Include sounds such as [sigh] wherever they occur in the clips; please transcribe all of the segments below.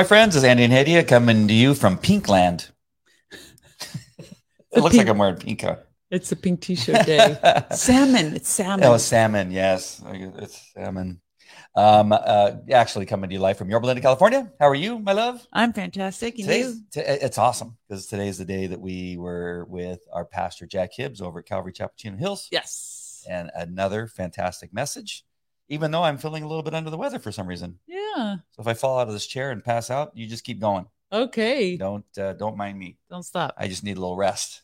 My friends. It's Andy and Hadia coming to you from Pinkland. it looks pink- like I'm wearing pink. huh? It's a pink t-shirt day. [laughs] salmon. It's salmon. Oh, salmon. Yes, it's salmon. Um, uh, actually coming to you live from Yorba Linda, California. How are you, my love? I'm fantastic. And Today's, you? t- it's awesome because today is the day that we were with our pastor Jack Hibbs over at Calvary Chapel Hills. Yes. and another fantastic message. Even though I'm feeling a little bit under the weather for some reason, Yeah. so if I fall out of this chair and pass out, you just keep going. Okay. Don't uh, don't mind me. Don't stop. I just need a little rest.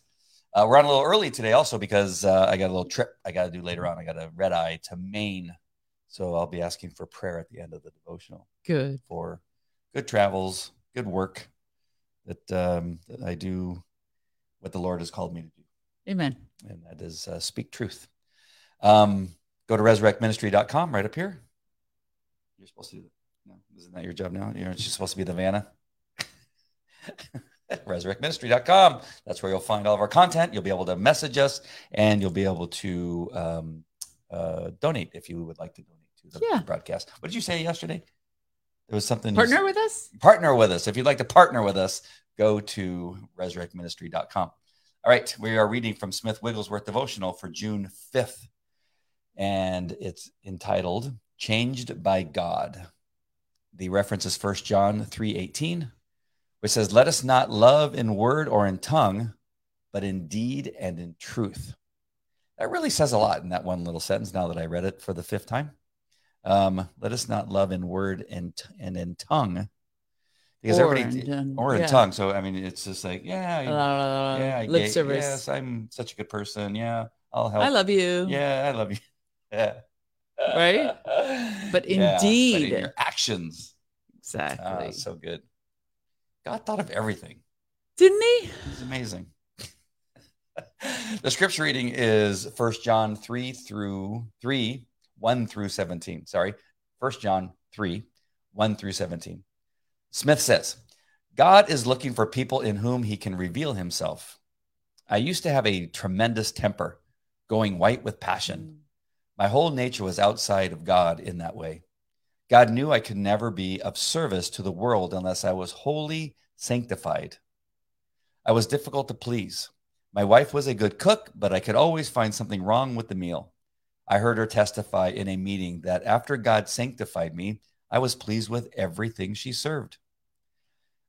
Uh, we're on a little early today, also because uh, I got a little trip I got to do later on. I got a red eye to Maine, so I'll be asking for prayer at the end of the devotional Good. for good travels, good work that, um, that I do what the Lord has called me to do Amen. and that is uh, speak truth. Um, go to resurrectministry.com right up here. You're supposed to do that. No, isn't that your job now? You're just supposed to be the Vanna. [laughs] resurrectministry.com. That's where you'll find all of our content. You'll be able to message us and you'll be able to um, uh, donate if you would like to donate to the Yeah. broadcast. What did you say yesterday? There was something you Partner with us? partner with us. If you'd like to partner with us, go to resurrectministry.com. All right, we are reading from Smith Wigglesworth devotional for June 5th, and it's entitled Changed by God. The reference is 1 John 3:18, which says, "Let us not love in word or in tongue, but in deed and in truth." That really says a lot in that one little sentence now that I read it for the fifth time. Um, let us not love in word and, and in tongue because Or everybody in- or in yeah. tongue. So I mean, it's just like, yeah, I- Uh, yeah, lip service. Yes, I'm such a good person. Yeah, I'll help. I love you. Yeah, I love you. Yeah. [laughs] Right? But Yeah, indeed. in your actions. Exactly. Ah, so good. God thought of everything. Didn't he? It's amazing. [laughs] the scripture reading is First John 3 through 3, 1 through 17. Sorry. First John 3, 1 through 17. Smith says, God is looking for people in whom he can reveal himself. I used to have a tremendous temper, going white with passion. My whole nature was outside of God in that way. God knew I could never be of service to the world unless I was wholly sanctified. I was difficult to please. My wife was a good cook, but I could always find something wrong with the meal. I heard her testify in a meeting that after God sanctified me, I was pleased with everything she served.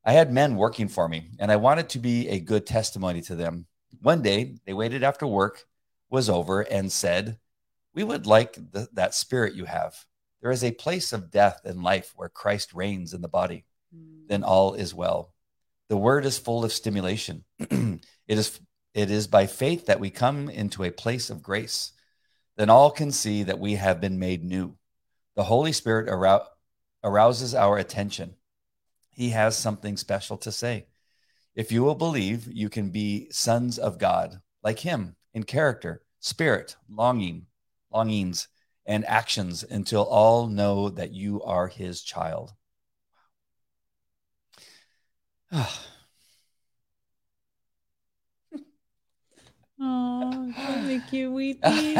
I had men working for me, and I wanted to be a good testimony to them. One day, they waited after work was over and said, We would like th- that spirit you have. There is a place of death and life where Christ reigns in the body. Mm. Then all is well. The word is full of stimulation. [clears throat] it is it is by faith that we come into a place of grace. Then all can see that we have been made new. The Holy Spirit arou- arouses our attention. He has something special to say. If you will believe, you can be sons of God, like him in character, spirit, longing, longings, and actions until all know that you are his child. [sighs] Oh, that make you weepy. [sighs]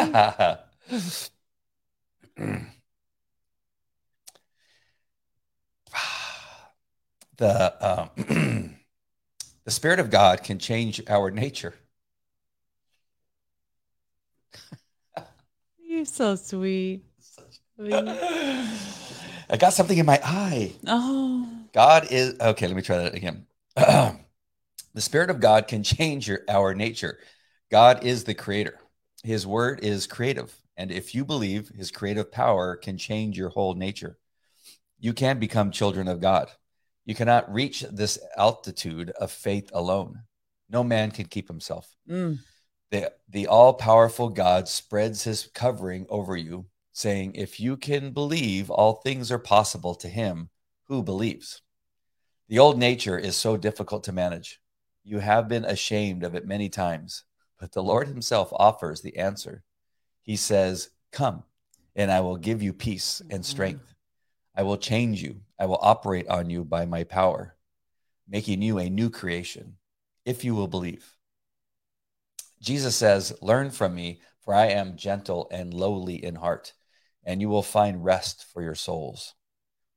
the um, [clears throat] the spirit of God can change our nature. You're so sweet. I got something in my eye. Oh, God is okay. Let me try that again. [clears throat] the Spirit of God can change your, our nature. God is the creator. His word is creative. And if you believe his creative power can change your whole nature, you can become children of God. You cannot reach this altitude of faith alone. No man can keep himself. mm. The, the all powerful God spreads his covering over you, saying, If you can believe, all things are possible to him who believes. The old nature is so difficult to manage. You have been ashamed of it many times, but the Lord himself offers the answer. He says, Come, and I will give you peace and mm-hmm. strength. I will change you. I will operate on you by my power, making you a new creation, if you will believe. Jesus says, Learn from me, for I am gentle and lowly in heart, and you will find rest for your souls.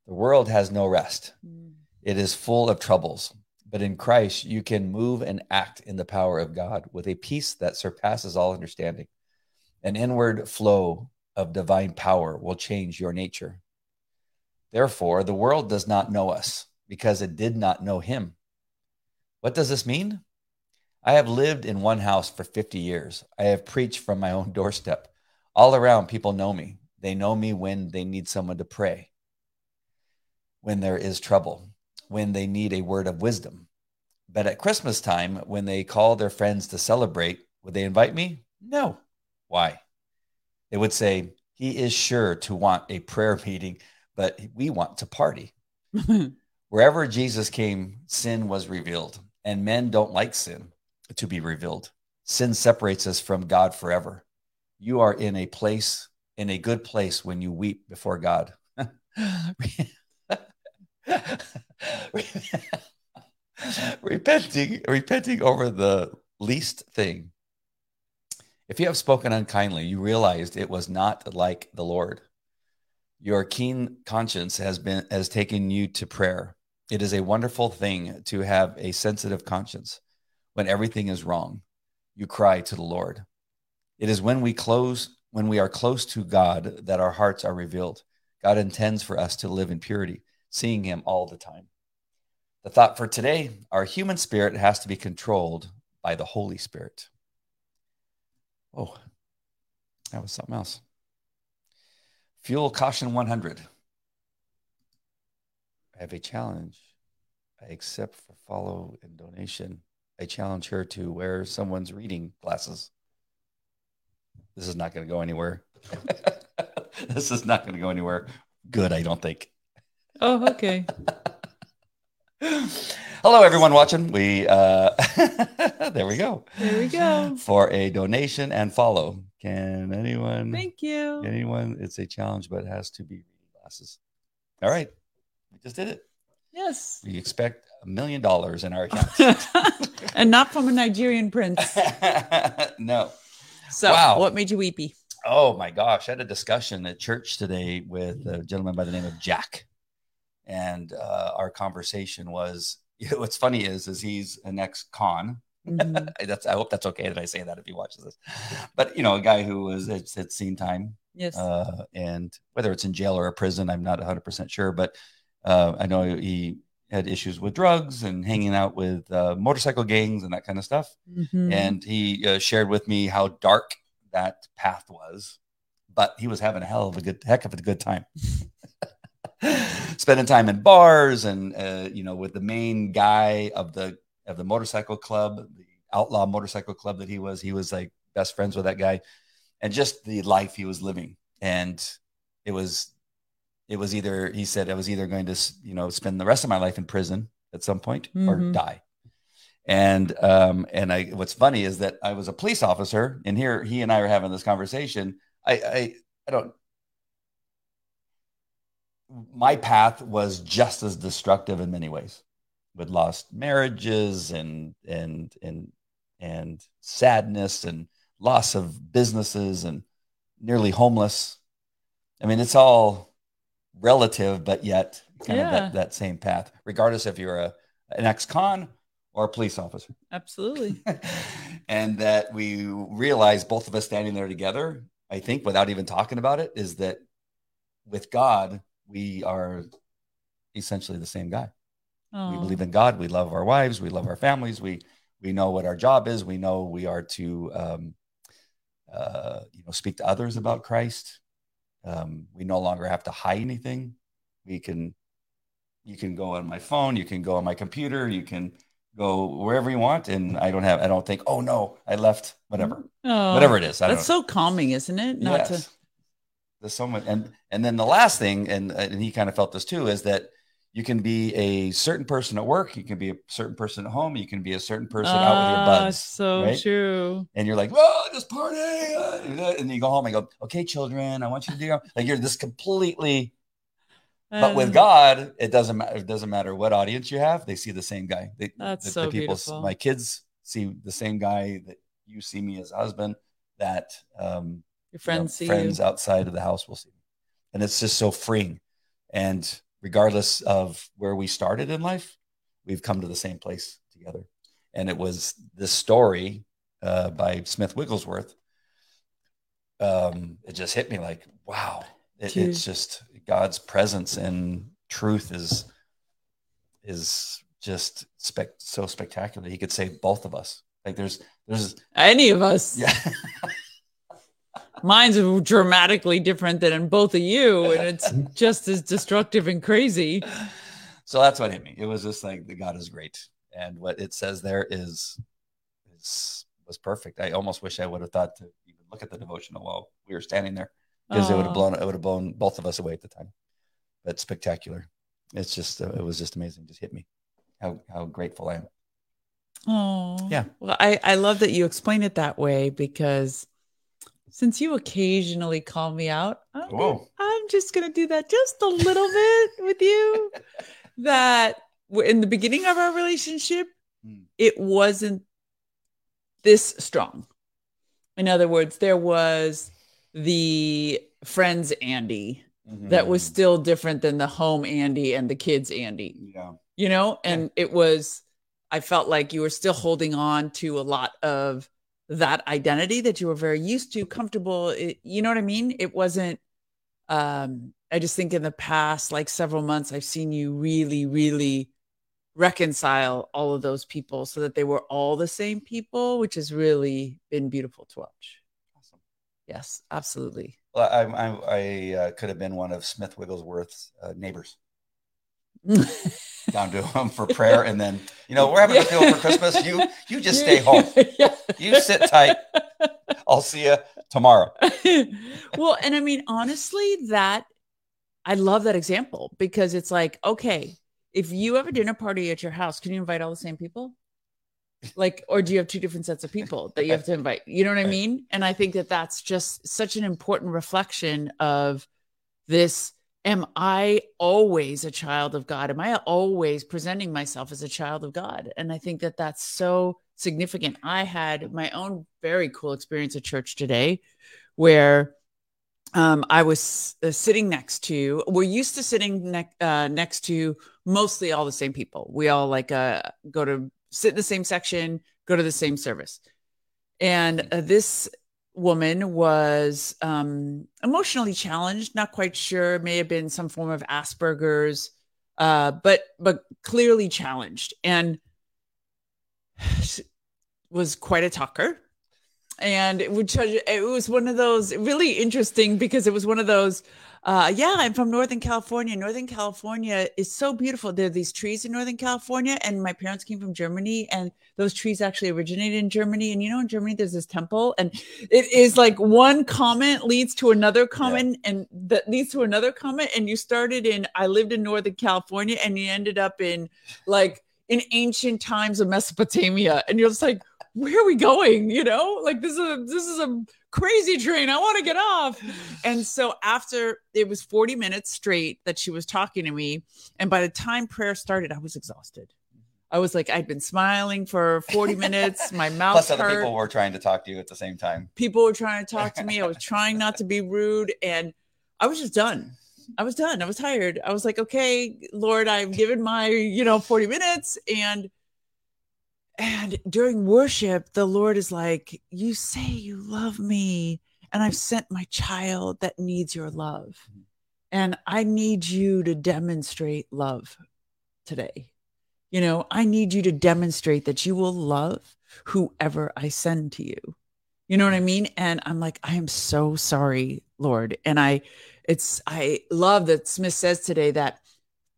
The world has no rest. Mm. It is full of troubles. But in Christ, you can move and act in the power of God with a peace that surpasses all understanding. An inward flow of divine power will change your nature. Therefore, the world does not know us because it did not know him. What does this mean? I have lived in one house for 50 years. I have preached from my own [laughs] doorstep. All around, people know me. They know me when they need someone to pray, when there is trouble, when they need a word of wisdom. But at Christmas time, when they call their friends to celebrate, would they invite me? No. Why? They would say, He is sure to want a prayer [laughs] meeting, but we want to party. [laughs] Wherever Jesus came, sin was revealed, and men don't like sin to be revealed. Sin separates us from God forever. You are in a place, in a good place when you weep before God. [laughs] repenting, repenting over the least thing. If you have spoken unkindly, you realized it was not like the Lord. Your keen conscience has been has taken you to prayer. It is a wonderful thing to have a sensitive conscience. When everything is wrong, you cry to the Lord. It is when we close when we are close to God that our hearts are revealed. God intends for us to live in purity, seeing him all the time. The thought for today our human spirit has to be controlled by the Holy Spirit. Oh, that was something else. Fuel caution 100. I have a challenge. I accept for follow and donation. I challenge her to wear someone's reading glasses. This is not going to go anywhere. [laughs] this is not going to go anywhere good, I don't think. Oh, okay. [laughs] Hello, everyone watching. We uh, [laughs] there we go. There we go. For a donation and follow. Can anyone? Thank you. Anyone? It's a challenge, but it has to be reading glasses. All right, we just did it. Yes. We expect a million dollars in our account. [laughs] and not from a Nigerian prince. [laughs] no. So, Wow. what made you weepy? Oh my gosh, I had a discussion at church today with a gentleman by the name of Jack, and uh, our conversation was. You [laughs] know, what's funny is, is he's an ex-con. Mhm. that's I hope that's okay that I say that if he watches this, but you know, a guy who was had, had seen time, Yes. uh, and whether it's in jail or a prison, I'm not 100 percent sure, but uh, I know he had issues with drugs and hanging out with uh, motorcycle gangs and that kind of stuff. Mhm. and he uh, shared with me how dark that path was but he was having a hell of a good heck of a good time. [laughs] Spending time in bars and uh, you know with the main guy of the of the motorcycle club the outlaw motorcycle club that he was. He was like best friends with that guy. And just the life he was living. And it was it was either he said i was either going to you know spend the rest of my life in prison at some point or Mhm. die. And um and i what's funny is that i was a police officer and here he and i are having this conversation. I i, I don't my path was just as destructive in many ways with lost marriages and and and and sadness and loss of businesses and nearly homeless. I mean it's all relative but yet kind of that, that same path regardless if you're a an ex-con or a police officer. Absolutely. [laughs] and that we realize both of us standing there together i think without even talking about it is that with god we are essentially the same guy. We believe in god we love our wives we love our families we we know what our job is we know we are to um, uh, you know speak to others about christ um, we no longer have to hide anything we can you can go on my phone you can go on my computer you can go wherever you want and i don't have i don't think oh no i left whatever Oh, whatever it is I That's so calming, isn't it? Not Yes. to. there's so much and and then the last thing and and he kind of felt this too is that you can be a certain person at work you can be a certain person at home you can be a certain person out with your Ah, buds So right? true. and you're like oh just party uh," and you go home and go okay children i want you to do like you're this completely but with god it doesn't matter it doesn't matter what audience you have they see the same guy they, That's the, so the people beautiful. my kids see the same guy that you see me as a husband that um your you know, friends see friends you. outside of the house will see me. And it's just so freeing. And regardless of where we started in life, we've come to the same place together. And it was this story uh, by Smith Wigglesworth. Um, it just hit me like, wow, it, it's just God's presence and truth is is just spec- so spectacular. He could save both of us. Like there's there's Any of us. yeah. [laughs] Mine's dramatically different than in both of you, and it's [laughs] just as destructive and crazy. so that's what hit me. It was just like the God is great, and what it says there is is was perfect. I almost wish I would have thought to even look at the devotional while we were standing there because it would have blown it would have blown both of us away at the time. But spectacular. It's just uh, it was just amazing. Just hit me. How how grateful I am. Oh, Yeah. Well, I, I love that you explain it that way because since you occasionally call me out, I'm, gonna- I'm just going to do that just a little bit with you. [laughs] That in the beginning of our relationship, Hmm. it wasn't this strong. In other words, there was the friends Andy that was Mm, still different than the home Andy and the kids Andy yeah. you know and it was i felt like you were still holding on to a lot of that identity that you were very used to comfortable it- you know what i mean? It wasn't um i just think in the past like several months i've seen you really really reconcile all of those people so that they were all the same people which has really been beautiful to watch. Awesome. yes absolutely. Well, I I, I uh, could have been one of Smith Wigglesworth's uh, neighbors down to him for prayer, and then you know we're having a deal for Christmas. You you just stay [laughs] home. yeah. You sit tight. I'll see you tomorrow. [laughs] well, and I mean, honestly, that I love that example because it's like, okay, if you have a dinner party at your house, can you invite all the same people? Like, or do you have two different sets of people that you have to invite? You know what I mean? And I think that that's just such an important reflection of this. Am I always a child of God? Am I always presenting myself as a child of God? And I think that that's so significant. I had my own very cool experience at church today where um, I was uh, sitting next to, we're used to sitting ne- uh, next to mostly all the same people. We all like uh, go to sit in the same section, go to the same service. And uh, this woman was um, emotionally challenged, not quite sure, may have been some form of Asperger's, uh, but but clearly challenged, and [sighs] was quite a talker and it would you it was one of those really interesting because it was one of those uh yeah i'm from northern california. Northern california is so beautiful. There are these trees in northern california and my parents came from germany and those trees actually originated in germany. And you know in germany there's this temple and it is like one comment leads to another comment and that leads to another comment and you started in i lived in northern california and you ended up in like in ancient times of mesopotamia. And you're just like where are we going? You know, like this is a this is a crazy train. I want to get off. And so after it was 40 minutes straight that she was talking to me, and by the time prayer started, I was exhausted. I was like, I'd been smiling for 40 minutes. My [laughs] mouth Plus, other hurt. people were trying to talk to you at the same time. people were trying to talk to me. I was [laughs] trying not to be rude, and I was just done. I was done. I was tired. I was like, okay, Lord, I've given my, you know, 40 minutes. And and during worship, the Lord is like, You say you love me, and I've sent my child that needs your love. Mm-hmm. And I need you to demonstrate love today. You know, I need you to demonstrate that you will love whoever I send to you. You know what I mm-hmm. mean? And I'm like, I am so sorry, Lord. And I, it's, I love that Smith says today that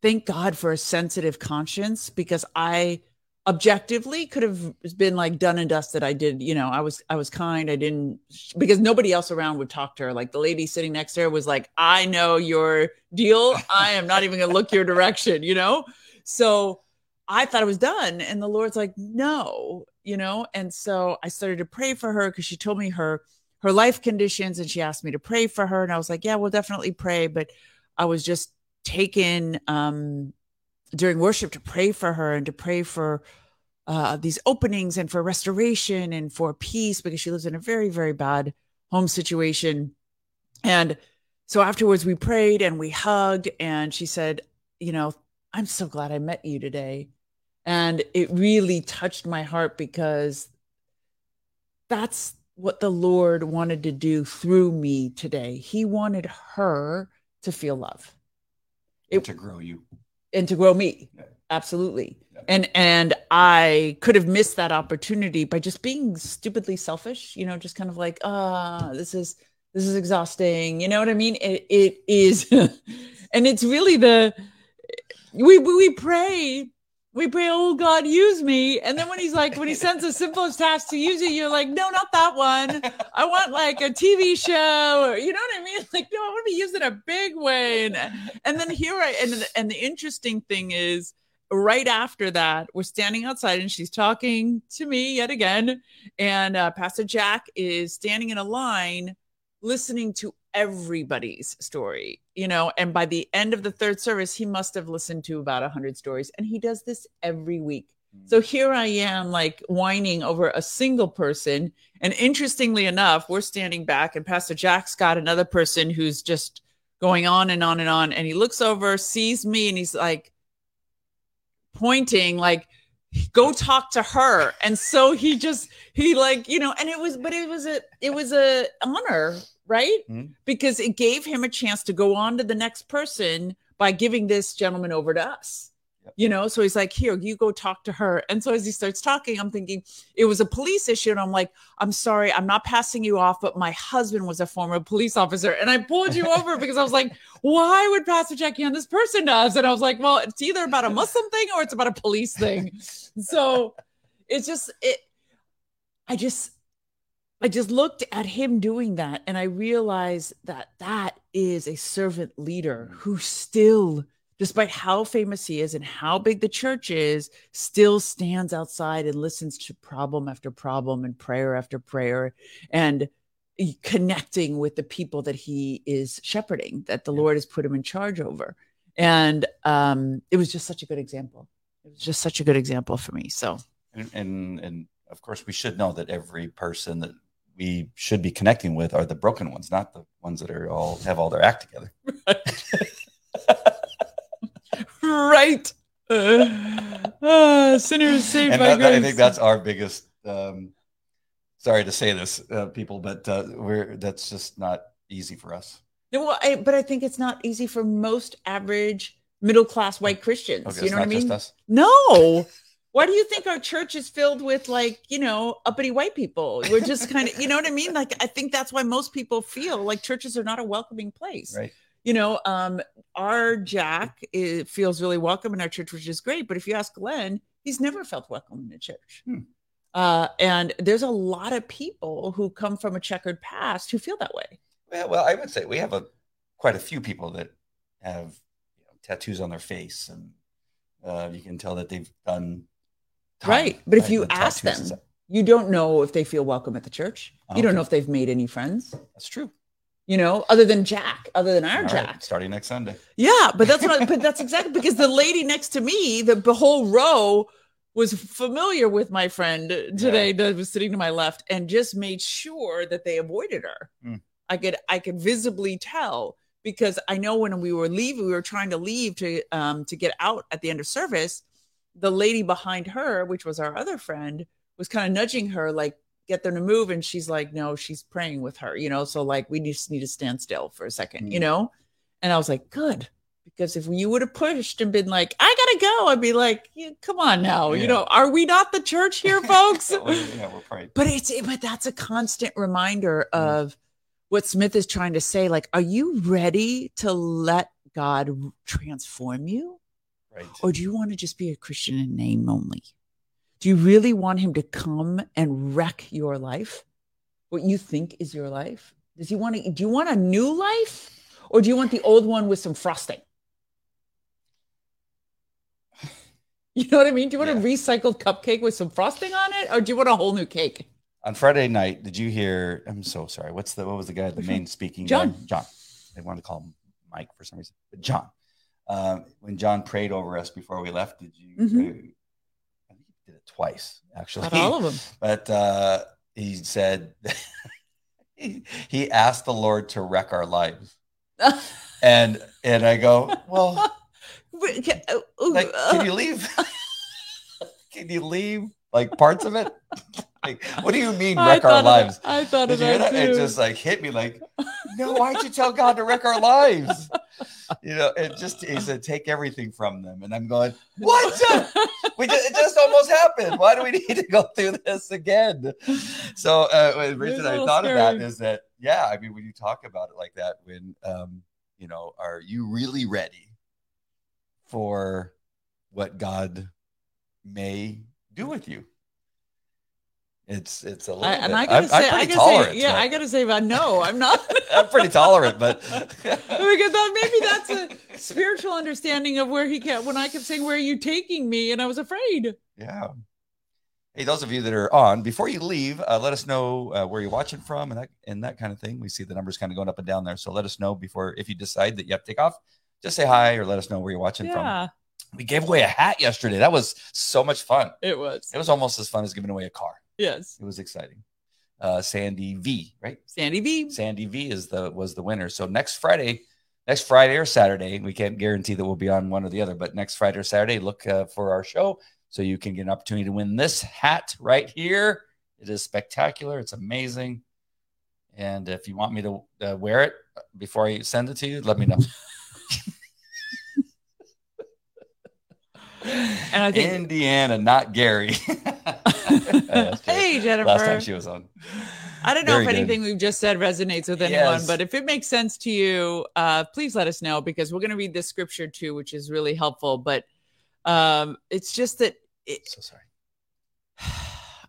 thank God for a sensitive conscience because I objectively could have been like done and dusted. I did, you know, I was, I was kind. I didn't, because nobody else around would talk to her. Like the lady sitting next to her was like, I know your deal. I am not even to look your direction, you know? So I thought I was done. And the Lord's like, no, you know? And so I started to pray for her because she told me her her life conditions and she asked me to pray for her. And I was like, yeah, we'll definitely pray. But I was just taken um during worship to pray for her and to pray for uh these openings and for restoration and for peace because she lives in a very, very bad home situation. And so afterwards we prayed and we hugged and she said, you know, I'm so glad I met you today. And it really touched my heart because that's what the Lord wanted to do through me today. He wanted her to feel love. It, to grow you and to grow me. Yeah. Absolutely. Yeah. And and I could have missed that opportunity by just being stupidly selfish, you know, just kind of like, ah, this is this is exhausting. You know what I mean? It it is [laughs] and it's really the we we pray we pray, oh God, use me. And then when he's like, when he sends the simplest task to use it, you're like, no, not that one. I want like a TV show, or you know what I mean? [laughs] Like, no, I want to be used in a big way. And, and then here I and and the interesting thing is right after that, we're standing outside and she's talking to me yet again. And uh, Pastor Jack is standing in a line listening to everybody's story, you know. And by the end of the third service, he must have listened to about 100 stories. And he does this every week. Mm. So here I am, like whining over a single person. And interestingly enough, we're standing back, and Pastor Jack's got another person who's just going on and on and on. And he looks over, sees me, and he's like pointing, like, go talk to her and so he just he like you know and it was but it was a it was a honor right? Mm-hmm. Because it gave him a chance to go on to the next person by giving this gentleman over to us. Yep. You know, so he's like, Here, you go talk to her. And so as he starts talking, I'm thinking it was a police issue. And I'm like, I'm sorry, I'm not passing you off, but my husband was a former police officer. And I pulled you over [laughs] because I was like, Why would Pastor Jackie on this person does? And I was like, Well, it's either about a Muslim thing or it's about a police thing. So it's just, it, I just, I just looked at him doing that and I realized that that is a servant leader mm. who still, despite how famous he is and how big the church is, still stands outside and listens to problem after problem and prayer after prayer and connecting with the people that he is shepherding, that the yeah. Lord has put him in charge over. And um, it was just such a good example. It was just such a good example for me. So, and, and, and of course, we should know that every person that we should be connecting with are the broken ones, not the ones that are all have all their act together. right. [laughs] Uh, uh, sinners saved and by that, grace. I think that's our biggest. Um, sorry to say this, uh, people, but uh, we're that's just not easy for us. No, well, I, but I think it's not easy for most average middle class white Christians. Okay, you know what I mean? No, why do you think our church is filled with like you know uppity white people? We're just [laughs] kind of you know what i mean? Like i think that's why most people feel like churches are not a welcoming place. Right. You know um our jack it feels really welcome in our church which is great but if you ask glenn he's never felt welcome in the church. Hmm. uh, and there's a lot of people who come from a checkered past who feel that way. Well, well i would say we have a quite a few people that have you know, tattoos on their face and uh, you can tell that they've done right. But if you ask them, you don't know if they feel welcome at the church. You don't know if they've made any friends. That's true. You know, other than Jack, other than our All Jack. Right, starting next Sunday. Yeah, but that's what. I, but that's [laughs] exactly because the lady next to me, the, the whole row, was familiar with my friend today yeah. that was sitting to my left, and just made sure that they avoided her. Mm. I could I could visibly tell because I know when we were leaving, we were trying to leave to um to get out at the end of service the lady behind her, which was our other friend, was kind of nudging her, like, get them to move. And she's like, no, she's praying with her, you know? So, like, we just need to stand still for a 2nd mm-hmm. you know? And I was like, good. Because if you would have pushed and been like, I gotta go, I'd be like, yeah, come on now, yeah. you know, are we not the church here, folks? [laughs] yeah, we're praying. But it's but that's a constant reminder mm-hmm. of what Smith is trying to say. Like, are you ready to let God transform you? Right. Or do you want to just be a Christian in name only? Do you really want him to come and wreck your life? What you think is your life? Does he want to do you want a new life? Or do you want the old one with some frosting? [laughs] You know what I mean? Do you want yeah. a recycled cupcake with some frosting on it? Or do you want a whole new cake? On Friday night, did you hear? I'm so sorry. What's the what was the guy, the [laughs] main speaking John. Guy? John. I want to call him Mike for some reason. But John um, when John prayed over us before we left, did you? Mm-hmm. Uh, I think he did it twice, actually. Not all of them. [laughs] But uh, he said [laughs] he, he asked the Lord to wreck our lives, [laughs] and and I go, well, Wait, can, uh, ooh, Like, uh, can you leave? can you leave like parts of it? Like, what do you mean wreck our that- lives? I thought Did of that that? It just like hit me like, no, why'd you tell God to wreck our lives? You know, it just he said take everything from them. And I'm going, what? we just, it just almost happened. Why do we need to go through this again? So uh the reason I thought of that is that yeah, I mean when you talk about it like that, when um, you know, are you really ready for what God may do with you? It's it's a little I, bit. and I gotta I'm, say, I'm I gotta tolerant. say, yeah, but- I gotta say, but no, I'm not. [laughs] I'm pretty tolerant, but [laughs] because that maybe that's a spiritual understanding of where he kept when I kept saying, "Where are you taking me?" and I was afraid. yeah. Hey, those of you that are on, before you leave, uh, let us know uh, where you're watching from and that and that kind of thing. We see the numbers kind of going up and down there, so let us know before if you decide that you have to take off. Just say hi or let us know where you're watching from. We gave away a hat yesterday. That was so much fun. it was. It was almost as fun as giving away a car. Yes, It was exciting. Uh, Sandy V, right? Sandy V. Sandy V is the was the winner. So next Friday, next Friday or Saturday, we can't guarantee that we'll be on one or the other, but next Friday or Saturday, look uh, for our show so you can get an opportunity to win this hat right here. It is spectacular. It's amazing. And if you want me to uh, wear it before I send it to you, let me know. [laughs] And I think- Indiana, not Gary. [laughs] Hey, Jennifer. Last time she was on. I don't know Very if good. anything we've just said resonates with anyone, Yes. but if it makes sense to you, uh, please let us know because we're going to read this scripture too, which is really helpful. But um, it's just that it, So sorry. [sighs]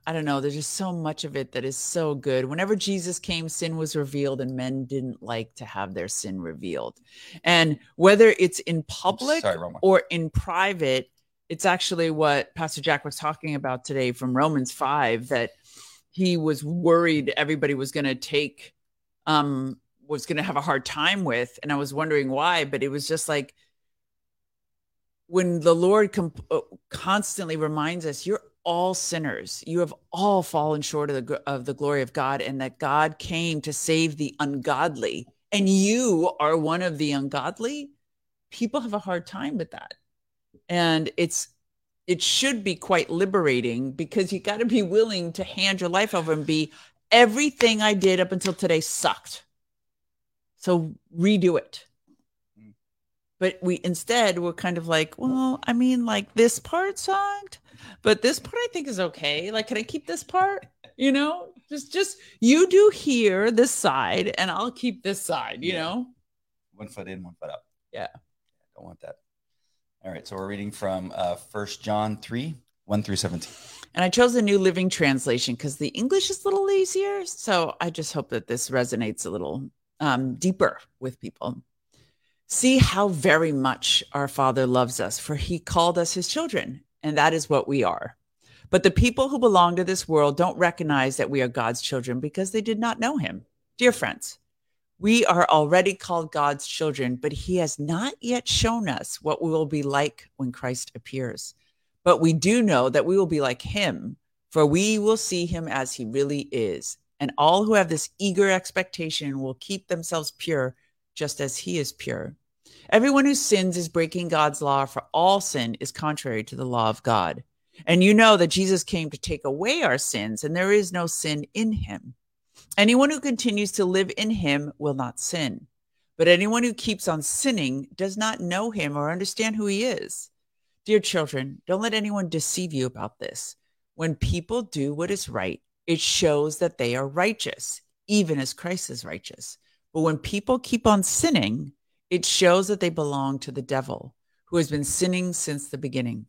I don't know. There's just so much of it that is so good. Whenever Jesus came, sin was revealed, and men didn't like to have their sin revealed. And whether it's in public Sorry, or in private, it's actually what Pastor Jack was talking about today from Romans 5 that he was worried everybody was going to take, um, was going to have a hard time with. And I was wondering why, but it was just like when the Lord comp- uh, constantly reminds us, you're all sinners. You have all fallen short of the of the glory of God, and that God came to save the ungodly, and you are one of the ungodly. People have a hard time with that, and it's it should be quite liberating because you got to be willing to hand your life over and be everything I did up until today sucked. So redo it mm. but we instead we're kind of like well i mean like this part sucked but this part i think is okay like can i keep this part you know just just you do here this side and i'll keep this side you Yeah. know one foot in, one foot up. Yeah. I Don't want that. All right. So we're reading from uh First John 3, 1 through 17. and i chose the new living translation because the english is a little easier so i just hope that this resonates a little um, deeper with people see how very much our father loves us for he called us his children and that is what we are but the people who belong to this world don't recognize that we are god's children because they did not know him dear friends we are already called god's children but he has not yet shown us what we will be like when christ appears but we do know that we will be like him, for we will see him as he really is. And all who have this eager expectation will keep themselves pure, just as he is pure. Everyone who sins is breaking God's law, for all sin is contrary to the law of God. And you know that Jesus came to take away our sins, and there is no sin in him. Anyone who continues to live in him will not sin. But anyone who keeps on sinning does not know him or understand who he is. Dear children, don't let anyone deceive you about this. When people do what is right, it shows that they are righteous, even as Christ is righteous. But when people keep on sinning, it shows that they belong to the devil, who has been sinning since the beginning.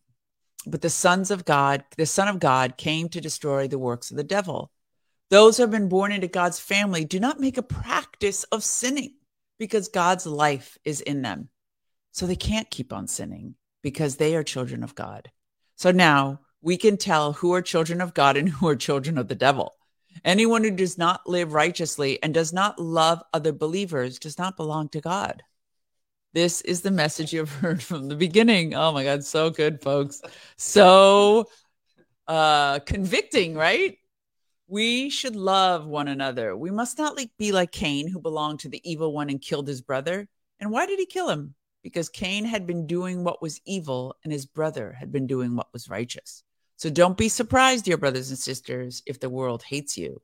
But the sons of God, the Son of God, came to destroy the works of the devil. Those who have been born into God's family do not make a practice of sinning because God's life is in them. So they can't keep on sinning because they are children of God. So now we can tell who are children of God and [laughs] who are children of the devil. Anyone who does not live righteously and does not love other believers does not belong to God. This is the message you've [laughs] heard from the beginning. Oh my God, so good, folks. So uh convicting, right? We should love one another. We must not like, be like Cain, who belonged to the evil one and killed his brother. And why did he kill him? because Cain had been doing what was evil and his brother had been doing what was righteous. So don't be surprised, dear brothers and sisters, if the world hates you.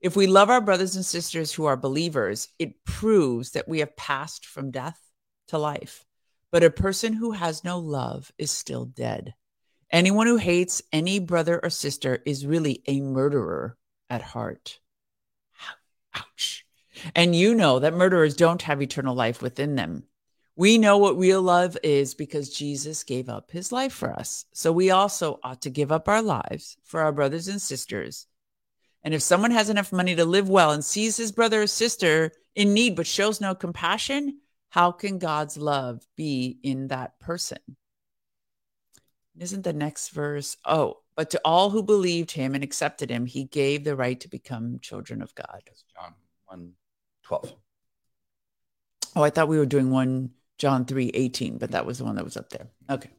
If we love our brothers and sisters who are believers, it proves that we have passed from death to life. But a person who has no love is still dead. Anyone who hates any brother or sister is really a murderer at heart. Ouch. And you know that murderers don't have eternal life within them. We know what real love is because Jesus gave up his life for us. So we also ought to give up our lives for our brothers and sisters. And if someone has enough money to live well and sees his brother or sister in need but shows no compassion, how can God's love be in that person? Isn't the next verse? Oh, but to all who believed him and accepted him, he gave the right to become children of God. That's John 1 12. Oh, I thought we were doing one John 3 18, but that was the one that was up there. Okay.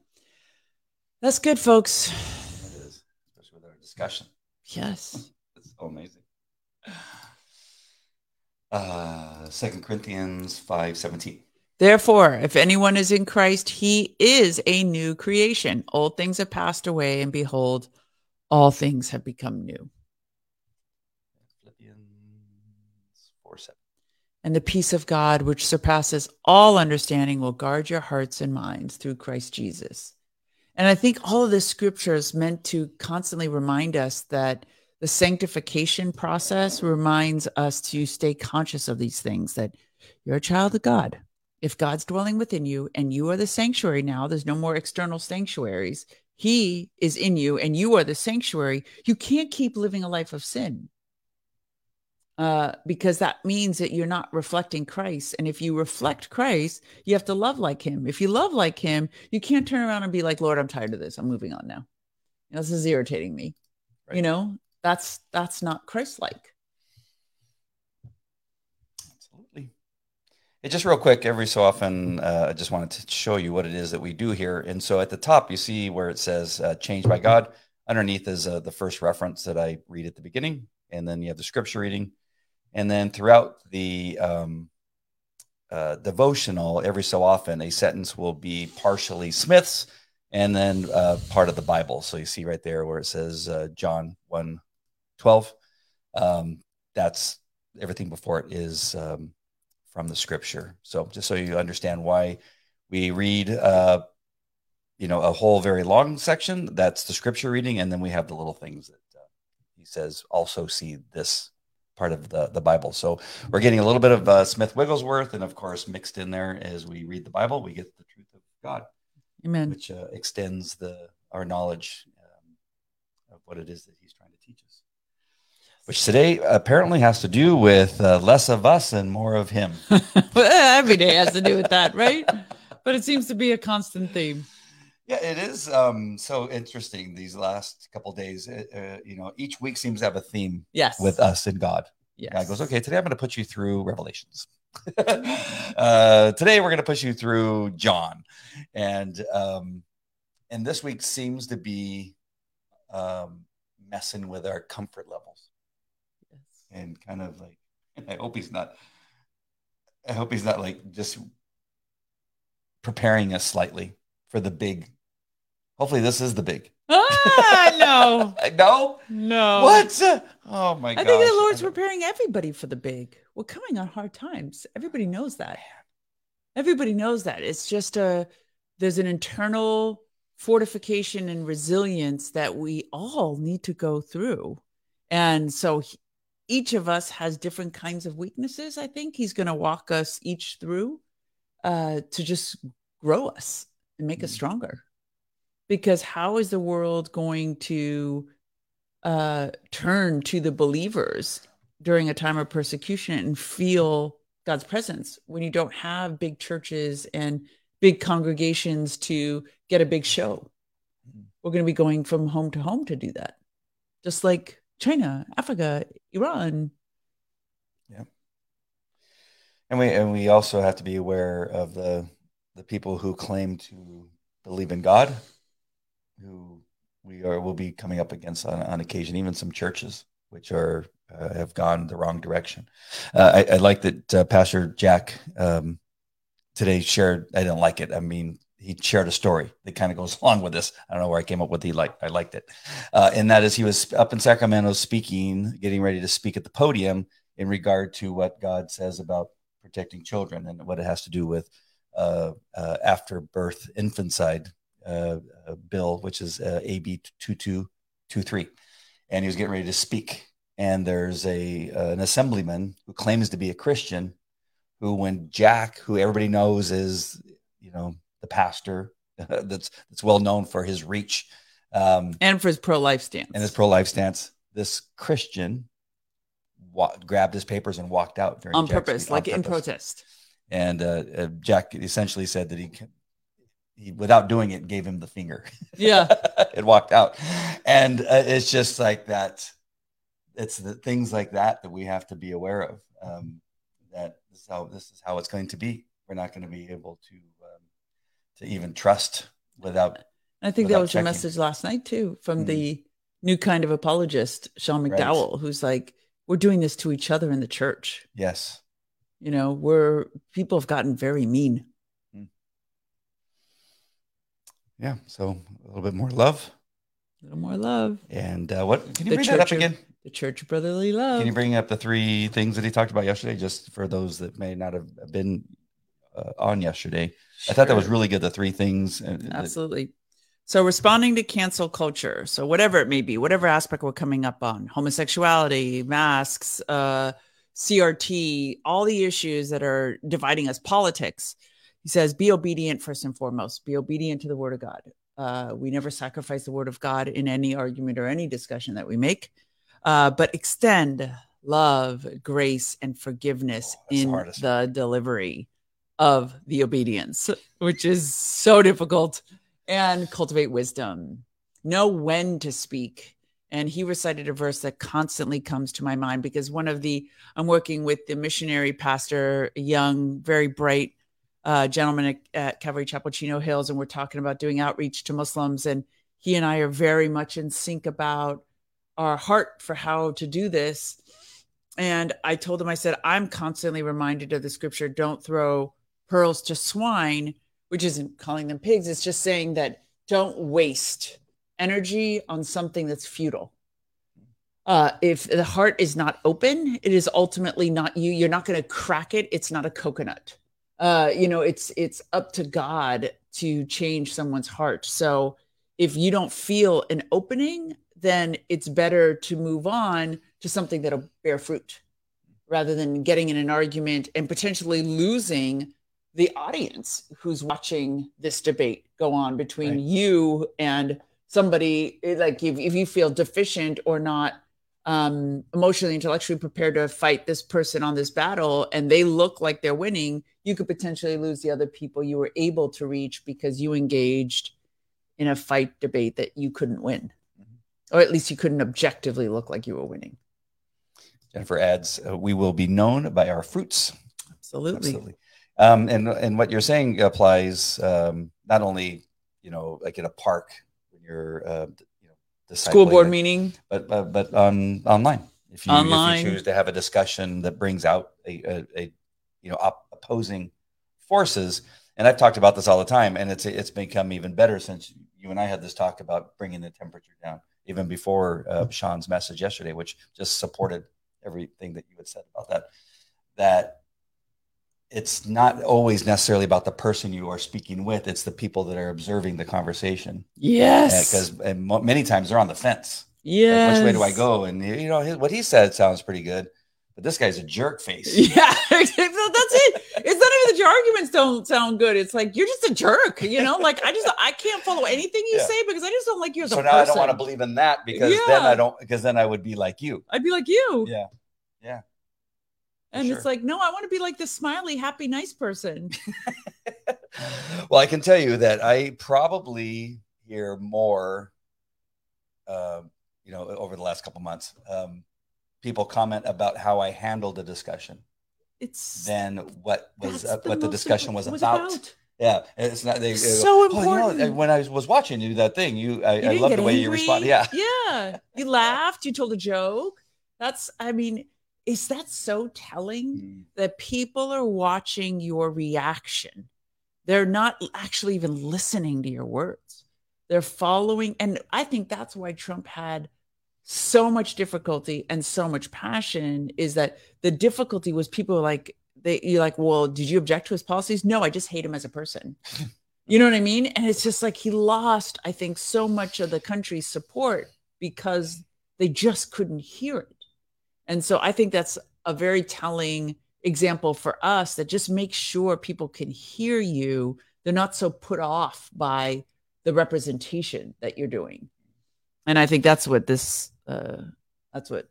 That's good, folks. It is, especially with our discussion. Yes. It's so amazing. Uh, 2 Corinthians 5 17. Therefore, if anyone is in Christ, he is a new creation. Old things have passed away, and behold, all things have become new. Philippians 4 7. And the peace of God, which surpasses all understanding, will guard your hearts and minds through Christ Jesus. And I think all of this scripture is meant to constantly remind us that the sanctification process reminds us to stay conscious of these things that you're a child of God. If God's dwelling within you and you are the sanctuary now, there's no more external sanctuaries. He is in you and you are the sanctuary. You can't keep living a life of sin uh, because that means that you're not reflecting Christ. And if you reflect Christ, you have to love like him. If you love like him, you can't turn around and be like, Lord, I'm tired of this. I'm moving on now. You know, this is irritating me. Right. You know, that's that's not Christ-like. Absolutely. Hey, just real quick, every so often, uh, I just wanted to show you what it is that we do here. And so at the top, you see where it says uh, changed by God. Underneath is uh, the first reference that I read at the beginning. And then you have the scripture reading. And then throughout the um, uh, devotional, every so often, a sentence will be partially Smith's and then uh, part of the Bible. So you see right there where it says uh, John 1 12. Um, that's everything before it is um, from the scripture. So just so you understand why we read, uh, you know, a whole very long section, that's the scripture reading. And then we have the little things that uh, he says also see this part of the, the Bible. So we're getting a little bit of uh, Smith Wigglesworth. And of course, mixed in there as we read the Bible, we get the truth of God, Amen. which uh, extends the our knowledge um, of what it is that he's trying to teach us. Which today apparently has to do with uh, less of us and more of him. [laughs] Well, Every day has to do with that, right? But it seems to be a constant theme. Yeah, it is um, so interesting these last couple days. Uh, uh, you know, each week seems to have a theme Yes. with us and God. yes. God goes, okay, today I'm going to put you through Revelations. [laughs] uh, today we're going to push you through John, and um, and this week seems to be um, messing with our comfort levels and kind of like. [laughs] I hope he's not. I hope he's not like just preparing us slightly for the big. Hopefully, this is the big. Ah, no, [laughs] no, no. what? Oh my god. I god! think the Lord's preparing everybody for the big. We're coming on hard times. Everybody knows that. Everybody knows that. It's just a there's an internal fortification and resilience that we all need to go through. And so he- each of us has different kinds of weaknesses. I think he's going to walk us each through uh, to just grow us and make us Mhm. stronger. Because how is the world going to uh, turn to the believers during a time of persecution and feel God's presence when you don't have big churches and big congregations to get a big show. Mhm. We're going to be going from home to home to do that, just like China, Africa, Iran. Yeah. And we and we also have to be aware of the the people who claim to believe in God, who we are will be coming up against on, on occasion, even some churches which are uh, have gone the wrong direction. Uh, I, I like that uh, Pastor Jack um, today shared. I didn't like it. I mean, he shared a story that kind of goes [laughs] along with this. I don't know where I came up with. He like I liked it, uh, and that is he was up in Sacramento speaking, getting ready to speak at the podium in regard to what God says about protecting children and what it has to do with uh, uh, after birth infanticide uh, uh, bill, which is uh, AB two two two three, and he was getting ready to speak. And there's a an assemblyman who claims to be a Christian, who when Jack, who everybody knows is you know the pastor [laughs] that's that's well known for his reach um, and for his pro life stance and his pro life stance. This Christian wa- grabbed his papers and walked out on Jack's purpose, like on in protest. And uh, uh, Jack essentially said that he, he, without doing it, gave him the finger. Yeah, [laughs] it walked out, and uh, it's just like that. It's the things like that that we have to be aware of. Um, that this is how this is how it's going to be. We're not going to be able to to even trust without. I think without that was checking. your message last night too from mm-hmm. the new kind of apologist, Sean McDowell, right. who's like, we're doing this to each other in the church. Yes. You know, we're people have gotten very mean. Hmm. Yeah. So a little bit more love. A little more love. And uh, what can you the bring that up again? the Church of Brotherly Love. Can you bring up the three things that he talked about yesterday, just for those that may not have been uh, on yesterday? Sure. I thought that was really good. The three things. Uh, Absolutely. So responding to cancel culture. So whatever it may be, whatever aspect we're coming up on, homosexuality, masks, uh, CRT, all the issues that are dividing us, politics. He says, be obedient first and foremost. Be obedient to the word of God. Uh, we never sacrifice the word of God in any argument or any discussion that we make, uh, but extend love, grace, and forgiveness oh, in the, the delivery of the obedience, which is so difficult, and cultivate wisdom. Know when to speak. And he recited a verse that constantly comes to my mind because one of the, I'm working with the missionary pastor, a young, very bright uh, gentleman at, at Calvary Chapel Chino Hills, and we're talking about doing outreach to Muslims. And he and I are very much in sync about our heart for how to do this. And I told him, I said, I'm constantly reminded of the scripture don't throw pearls to swine, which isn't calling them pigs, it's just saying that don't waste energy on something that's futile. Uh, if the heart is not open, it is ultimately not you. You're not going to crack it. It's not a coconut. Uh, you know, it's it's up to God to change someone's heart. So if you don't feel an opening, then it's better to move on to something that'll bear fruit rather than getting in an argument and potentially losing the audience who's watching this debate go on between right. you and somebody eh, like if, if you feel deficient or not um, emotionally intellectually prepared to fight this person on this battle and they look like they're winning you could potentially lose the other people you were able to reach because you engaged in a fight debate that you couldn't win mm-hmm. or at least you couldn't objectively look like you were winning jennifer adds uh, we will be known by our fruits absolutely, absolutely. Um, and and what you're saying applies um, not only you know like in a park when you're uh, you know school board meeting, but but, but on online. If you, online. if you choose to have a discussion that brings out a, a, a you know op- opposing forces, and I've talked about this all the time, and it's it's become even better since you and I had this talk about bringing the temperature down, even before uh, Sean's message yesterday, which just supported everything that you had said about that. That it's not always necessarily about the person you are speaking with it's the people that are observing the conversation. Yes. Because many times they're on the fence. Yeah like, which way do i go? And you know his, what he said sounds pretty good but this guy's a jerk face. [laughs] Yeah that's it. It's not even that your arguments don't sound good. It's like you're just a jerk you know? Like i just i can't follow anything you yeah. say because i just don't like you as so a now person. i don't want to believe in that because yeah. then i don't because then i would be like you. I'd be like you. Yeah. Yeah and sure. it's like, no, I want to be like the smiley, happy, nice person. [laughs] [laughs] well, I can tell you that I probably hear more, uh, you know, over the last couple months, um, people comment about how I handled the discussion. It's than what was uh, what the discussion was, was about. about. Yeah, it's not they, so important. Oh, you know, when I was watching you that thing, you I, you I love the way angry. you responded. Yeah, yeah, you laughed, you told a joke. That's I mean is that so telling Mm. that people are watching your reaction? They're not actually even listening to your words. They're following. And I think that's why Trump had so much difficulty and so much passion is that the difficulty was people like, they, you're like, well, did you object to his policies? No, I just hate him as a person. [laughs] You know what I mean? And it's just like he lost, I think, so much of the country's support because they just couldn't hear it. And so I think that's a very telling example for us that just make sure people can hear you. They're not so put off by the representation that you're doing. And I think that's what this, uh, that's what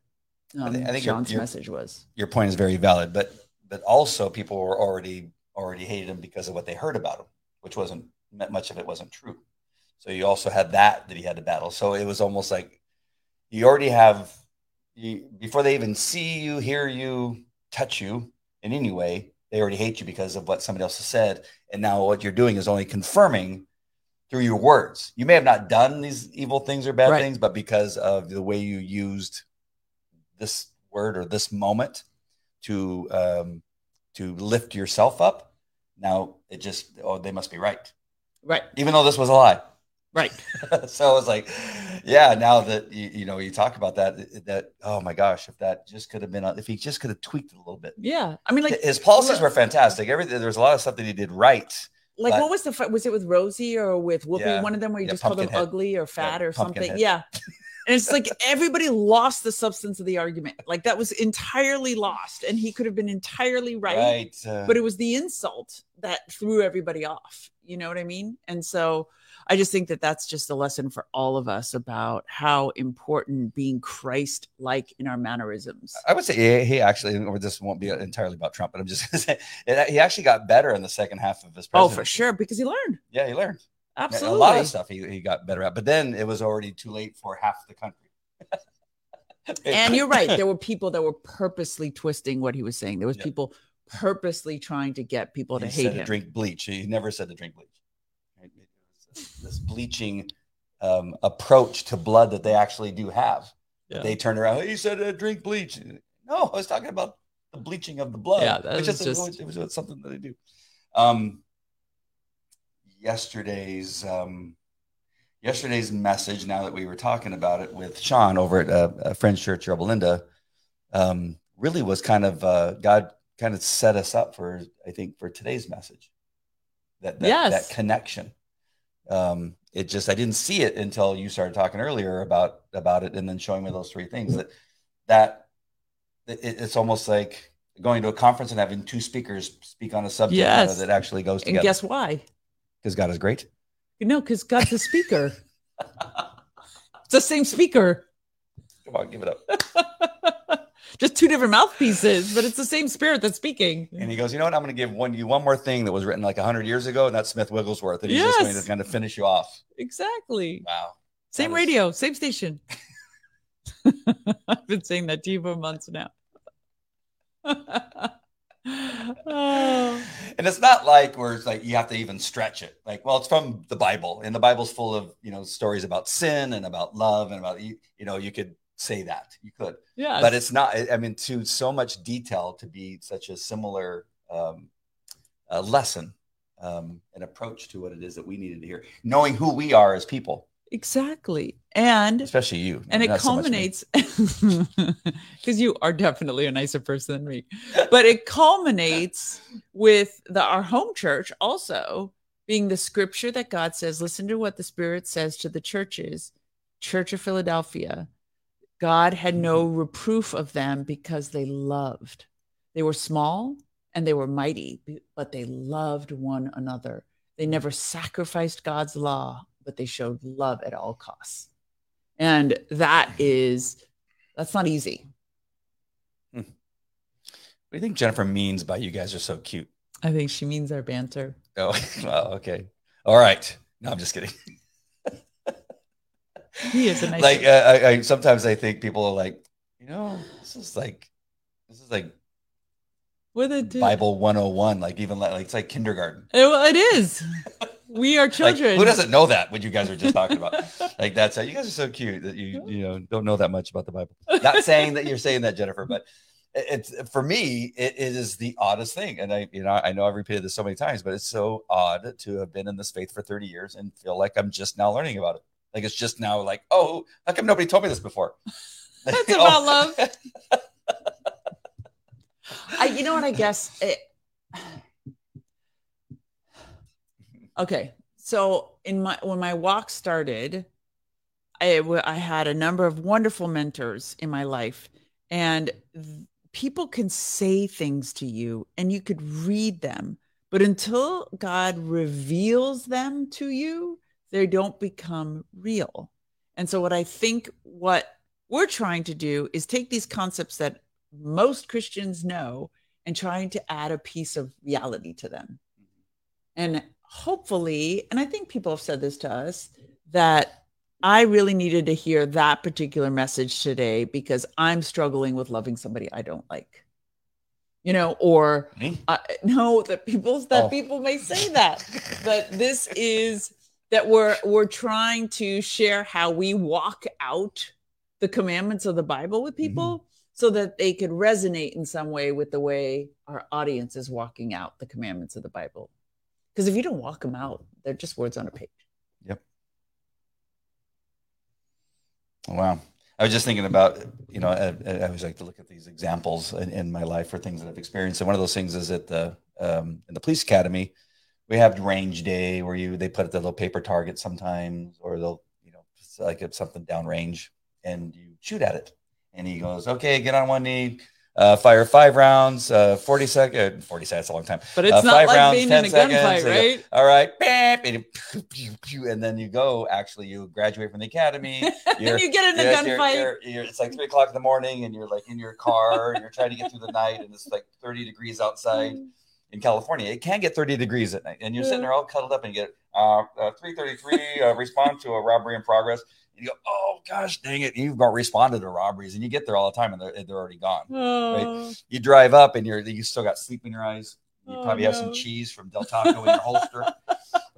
um, I thi- I think you're- John's message was. Your point is very valid, but but also people were already already hated him because of what they heard about him, which wasn't much of it wasn't true. So you also had that that he had to battle. So it was almost like you already have you, before they even see you, hear you, touch you in any way, they already hate you because of what somebody else has said. And now what you're doing is only confirming through your words. You may have not done these evil things or bad Right. things, but because of the way you used this word or this moment to um, to lift yourself up, now it just oh they must be right, Right. even though this was a lie. Right. [laughs] so I was like, yeah. Now that you, you know you talk about that, that oh my gosh, if that just could have been, if he just could have tweaked it a little bit. Yeah. I mean, like, His policies were fantastic. Everything there's a lot of stuff that he did right. like but- what was the fight? Was it with Rosie or with Whoopi? Yeah. One of them where you Yeah, just called them Pumpkinhead. ugly or fat or something. Pumpkinhead. Yeah. And it's like everybody lost the substance of the argument. Like that was entirely lost. And he could have been entirely right. uh, But it was the insult that threw everybody off. You know what I mean? And so I just think that that's just a lesson for all of us about how important being Christ like in our mannerisms. I would say he, actually, or this won't be entirely about Trump, but I'm just [laughs] going to say he actually got better in the second half of his presidency. Oh, for sure. Because he learned. Yeah, he learned. Absolutely. A lot of stuff he, he got better at, but then it was already too late for half the country. [laughs] and you're right there were [laughs] people that were purposely twisting what he was saying there was Yeah. people purposely trying to get people to he hate said him to drink bleach. He never said to drink bleach. Right? It was This bleaching um, approach to blood that they actually do have. Yeah. They turned around. He said uh, drink bleach. No, I was talking about the bleaching of the blood. Yeah, that was is just- it was something that they do. Um, yesterday's um, yesterday's message. Now that we were talking about it with Sean over at uh, uh, Friends Church Yorba Linda, um, really was kind of uh, God kind of set us up for I think for today's message. That that, Yes. that connection. Um, it just I didn't see it until you started talking earlier about about it, and then showing me those three things. That that it, it's almost like going to a conference and having two speakers speak on a subject Yes. that actually goes together. and guess why Because God is great. you know because god's the speaker [laughs] it's the same speaker Come on, give it up. [laughs] just two different mouthpieces but it's the same spirit that's speaking And he goes, you know what? I'm going to give one you one more thing that was written like hundred years ago, and that's Smith Wigglesworth, and he's just going to kind of finish you off. exactly Wow. same That is- radio same station [laughs] i've been saying that to you for months now [laughs] oh. And it's not like where it's like you have to even stretch it. Like, well, it's from the Bible, and the Bible's full of you know stories about sin and about love and about. You know, you could say that. You could, yeah but it's not. I mean, to so much detail to be such a similar um, uh, lesson, um, an approach to what it is that we needed to hear, knowing who we are as people, exactly. And especially you, and it so culminates [laughs] because you are definitely a nicer person than me. But it culminates with the our home church also being the scripture that god says listen to what the spirit says to the churches church of philadelphia god had mm-hmm. no reproof of them because they loved. They were small and they were mighty but they loved one another. They never sacrificed god's law but they showed love at all costs. And that is that's not easy. Hmm. What do you think Jennifer means by "you guys are so cute"? i think she means our banter. Oh, [laughs] well, okay, all right. No, I'm just kidding. [laughs] he is a nice like uh, I, I sometimes I think people are like, you know, this is like this is like with it Bible 101, like even like, like it's like kindergarten. well, it is we are [laughs] Like, children who doesn't know that? What you guys are just talking about? [laughs] like that's how you guys are so cute that you you know don't know that much about the Bible. [laughs] Not saying that you're saying that, Jennifer, but it's for me, it, it is the oddest thing. And I, you know, I know I've repeated this so many times, but it's so odd to have been in this faith for 30 years and feel like I'm just now learning about it. Like it's just now like, oh, how come nobody told me this before? [laughs] That's [laughs] Oh. about love. [laughs] I, you know what? I guess it. [sighs] Okay, so in my when my walk started, I I had a number of wonderful mentors in my life, and th- people can say things to you, and you could read them, but until God reveals them to you, they don't become real. And so, what I think what we're trying to do is take these concepts that most Christians know and trying to add a piece of reality to them. And hopefully, and I think people have said this to us, that I really needed to hear that particular message today because I'm struggling with loving somebody I don't like. You know, or uh, no, that people that Oh. people may say that, but this is that we're we're trying to share how we walk out the commandments of the Bible with people so that they could resonate in some way with the way our audience is walking out the commandments of the Bible. Because if you don't walk them out, they're just words on a page. Yep. Wow. I was just thinking about, you know, I, I always like to look at these examples in, in my life for things that I've experienced. And one of those things is at the um, in the police academy, we have range day where you they put the little paper target sometimes, or they'll, you know, like it's something downrange, and you shoot at it. And he goes, "Okay, get on one knee, uh, fire five rounds, uh, forty second, forty seconds, a long time. But it's Uh, not five like rounds, being in a gunfight, they go, right? All right, bam, and, and then you go. Actually, you graduate from the academy. [laughs] You're- you get in a gunfight. it's like three o'clock in the morning, and you're like in your car. and you're trying to get through the night, and it's like 30 degrees outside [laughs] in California. It can get 30 degrees at night, and you're sitting there all cuddled up, and you get uh, uh, 333 uh, respond to a robbery in progress. And you go, oh gosh, dang it! You've got responded to robberies, and you get there all the time, and they're, they're already gone. Oh, You drive up, and you're you still got sleep in your eyes. You Oh, probably have some cheese from Del Taco in your holster.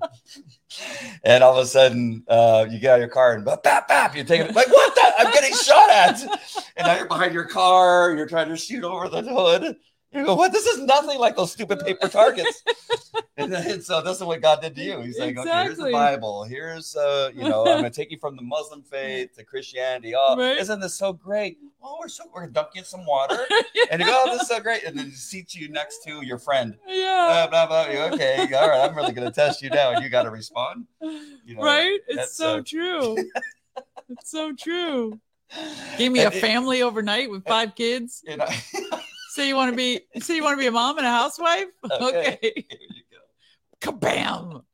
[laughs] and all of a sudden, uh, you get out of your car and bap, bap, bap, you're taking like, what the? I'm getting shot at. [laughs] And now you're behind your car, you're trying to shoot over the hood. You go, what? This is nothing like those stupid paper [laughs] targets. and, then, so this is what God did to you. He's like, okay, here's the Bible. Here's, uh, you know, I'm going to take you from the Muslim faith to Christianity. Oh, Right. isn't this so great? Oh, we're so, we're going to dunk you in some water. [laughs] And you go, oh, this is so great. And then you seat you next to your friend. yeah. Blah, blah, blah. You, Okay, all right, I'm really going to test you now. And you got to respond. you know, right? It's so uh, true. [laughs] it's so true. Gave me a it- family overnight with five kids. you know, Say you want to be say you want to be a mom and a housewife? [laughs] Okay. Okay. here you go. Kabam.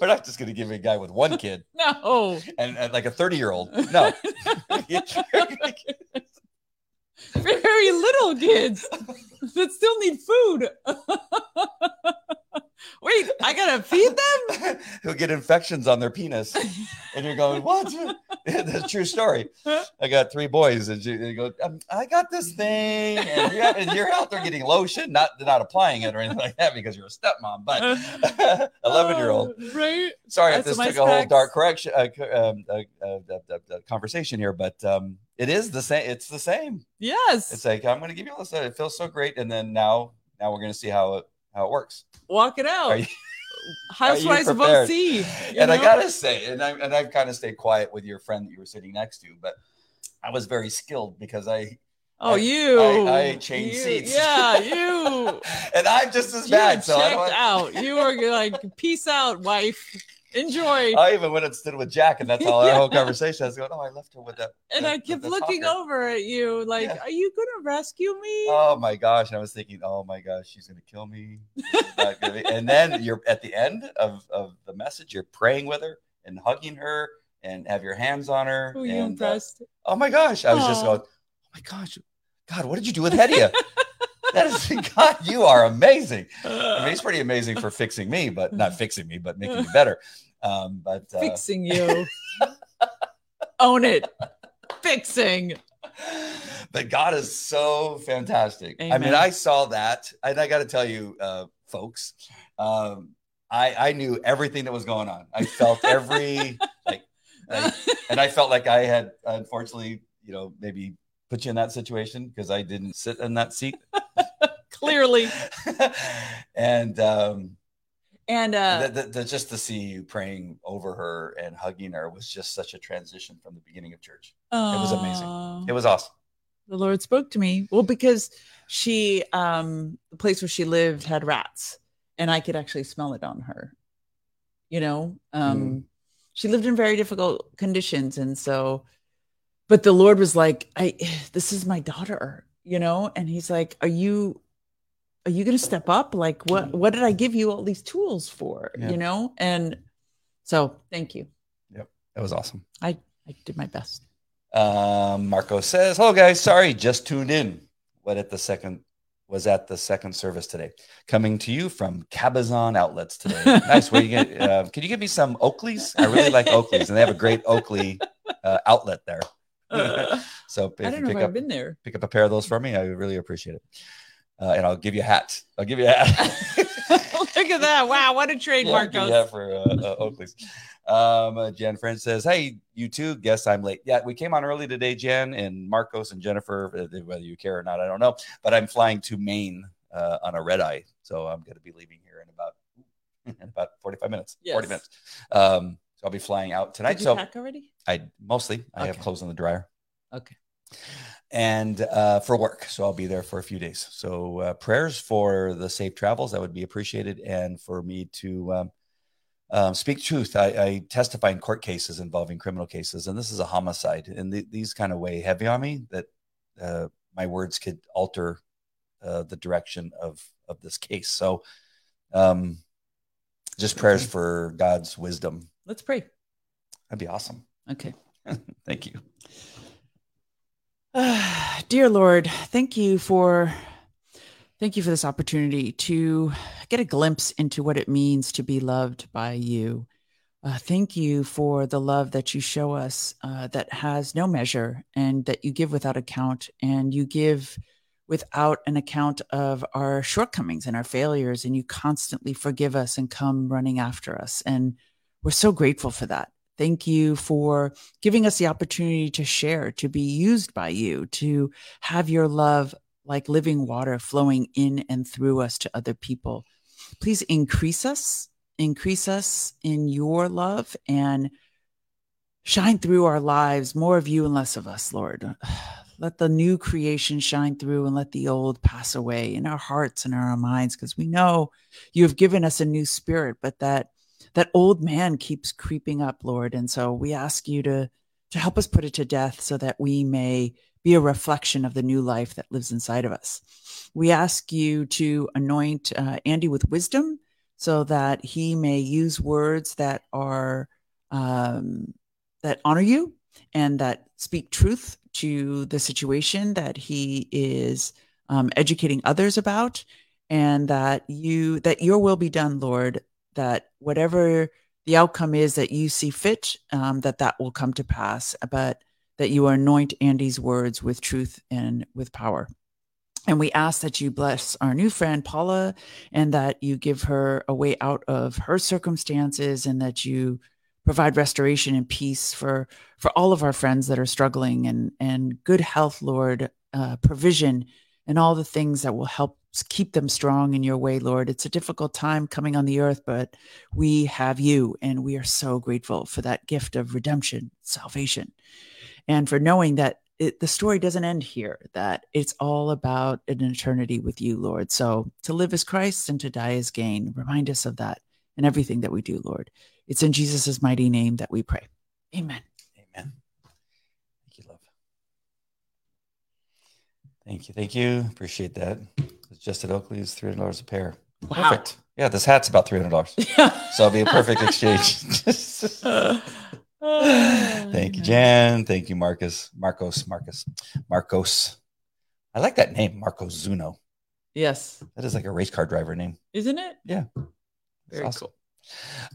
We're not just going to give you a guy with one kid [laughs] No. and, and like a 30 year old. No. [laughs] Very little kids that still need food. Wait, I gotta feed them? [laughs] Who get infections on their penis. And you're going, what? [laughs] That's a true story. I got three boys, and you, go, um, I got this thing, and you're, and you're out there getting lotion, not not applying it or anything like that because you're a stepmom, but [laughs] 11 year old. Uh, right? Sorry if this took a whole dark correction uh, um, uh, uh, uh, uh, conversation here, but um, it is the same. It's the same. Yes. It's like I'm going to give you all this. It feels so great, and then now now we're going to see how it how it works. Walk it out. You- [laughs] Housewives of? OC. and I gotta say, and I and I've kind of stayed quiet with your friend that you were sitting next to, but I was very skilled because I Oh, I- you. I- I changed You- seats. Yeah, you. [laughs] and I'm just as you bad. So I, don't, out. You were like, peace out, wife. Enjoy. I even went and stood with Jack, and that's all our [laughs] whole conversation. I was going, "Oh, I left her with that." and that- I kept looking talker." over at you, like, Yeah. are you gonna rescue me? Oh my gosh! And I was thinking, "Oh my gosh, she's gonna kill me." This is not gonna [laughs] and then you're at the end of of the message. You're praying with her and hugging her and have your hands on her. Were you uh, impressed? Oh my gosh. I was just going, oh my gosh, God, what did you do with Hedia? [laughs] that is, God, you are amazing. I mean, he's pretty amazing for fixing me, but not fixing me, but making me better. Um, but uh, Fixing [laughs] you. Own it. Fixing. but God is so fantastic. I mean, I saw that, and I got to tell you, uh, folks, um, I, I knew everything that was going on. I felt every [laughs] like, like, and I felt like I had unfortunately, you know, maybe put you in that situation because I didn't sit in that seat. [laughs] Clearly. and um, And uh, the, the, the, just to see you praying over her and hugging her was just such a transition from the beginning of church. It was amazing. It was awesome. the Lord spoke to me. Well, because she, um, the place where she lived had rats, and I could actually smell it on her. You know, um, Mm. she lived in very difficult conditions, and so, but the Lord was like, "I, [sighs] this is my daughter," you know, and He's like, "Are you?" Are you going to step up? Like, what? What did I give you all these tools for? Yeah. You know, and so thank you. Yep. That was awesome. I I did my best. Um, Marco says, "Hello guys, sorry, just tuned in. What at the second was at the second service today. Coming to you from Cabazon Outlets today. [laughs] nice. Where you get? Uh, can you give me some Oakleys? I really like Oakleys, and they have a great Oakley uh, outlet there. [laughs] [laughs] So if I don't you know pick if up I've been there. pick up a pair of those for me, I really appreciate it. Uh, and I'll give you a hat. I'll give you a hat. [laughs] [laughs] Look at that! Wow, what a trade, Yeah, I'll give Marcos. you a hat for uh, uh, Oakley's. Um, uh, Jen Friend says, "Hey, you two. Guess I'm late. Yeah, we came on early today, Jen and Marcos and Jennifer. uh, Whether you care or not, I don't know. But I'm flying to Maine uh, on a red eye, so I'm going to be leaving here in about [laughs] in about 45 minutes. 40 minutes. Um, so I'll be flying out tonight. So pack already? I mostly I have clothes in the dryer Okay. And uh, for work. So I'll be there for a few days. So uh, prayers for the safe travels that would be appreciated, and for me to um, um, speak truth. I, I testify in court cases involving criminal cases, and this is a homicide, and th- these kind of weigh heavy on me that uh, my words could alter uh, the direction of of this case. So. Um, just prayers for God's wisdom. Let's pray. That'd be awesome. Okay. [laughs] Thank you. [sighs] Dear Lord, thank you for thank you for this opportunity to get a glimpse into what it means to be loved by you. Uh, thank you for the love that you show us uh, that has no measure and that you give without account and you give without an account of our shortcomings and our failures and you constantly forgive us and come running after us and we're so grateful for that thank you for giving us the opportunity to share, to be used by you, to have your love like living water flowing in and through us to other people. Please increase us, increase us in your love and shine through our lives more of you and less of us, Lord. [sighs] Let the new creation shine through and let the old pass away in our hearts and our minds because we know you have given us a new spirit, but that that old man keeps creeping up, Lord. And so we ask you to to help us put it to death so that we may be a reflection of the new life that lives inside of us. We ask you to anoint uh, Andy with wisdom so that he may use words that are um, that honor you and that speak truth to the situation that he is um, educating others about and that you that your will be done lord that whatever the outcome is that you see fit, um, that that will come to pass, but that you anoint Andy's words with truth and with power. And we ask that you bless our new friend Paula and that you give her a way out of her circumstances and that you provide restoration and peace for for all of our friends that are struggling and and good health lord uh, provision and all the things that will help keep them strong in your way lord. It's a difficult time coming on the earth but we have you and we are so grateful for that gift of redemption salvation. And for knowing that it, the story doesn't end here that it's all about an eternity with you lord. So to live as christ and to die as gain. Remind us of that in everything that we do lord. It's in jesus' mighty name that we pray. Amen. Thank you, love. Thank you. Thank you. Appreciate that. It's just at Oakley's, three hundred dollars a pair. Wow. Perfect. Yeah, this hat's about three hundred dollars, [laughs] so it'll be a perfect exchange. [laughs] Thank you, Jan. Thank you, Marcus. Marcos. Marcus. Marcos. I like that name, Marcos Zuno. yes That is like a race car driver name. isn't it Yeah. very awesome.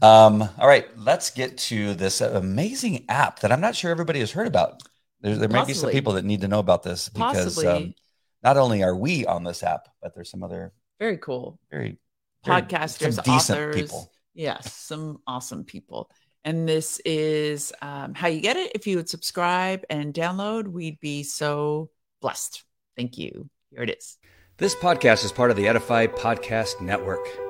cool Um, all right, let's get to this amazing app that I'm not sure everybody has heard about. There, there might be some people that need to know about this because um, not only are we on this app, but there's some other very cool very, very podcasters, some authors. people. Yes, some awesome people. And this is um, how you get it. If you would subscribe and download, we'd be so blessed. Thank you. Here it is. This podcast is part of the Edify Podcast Network.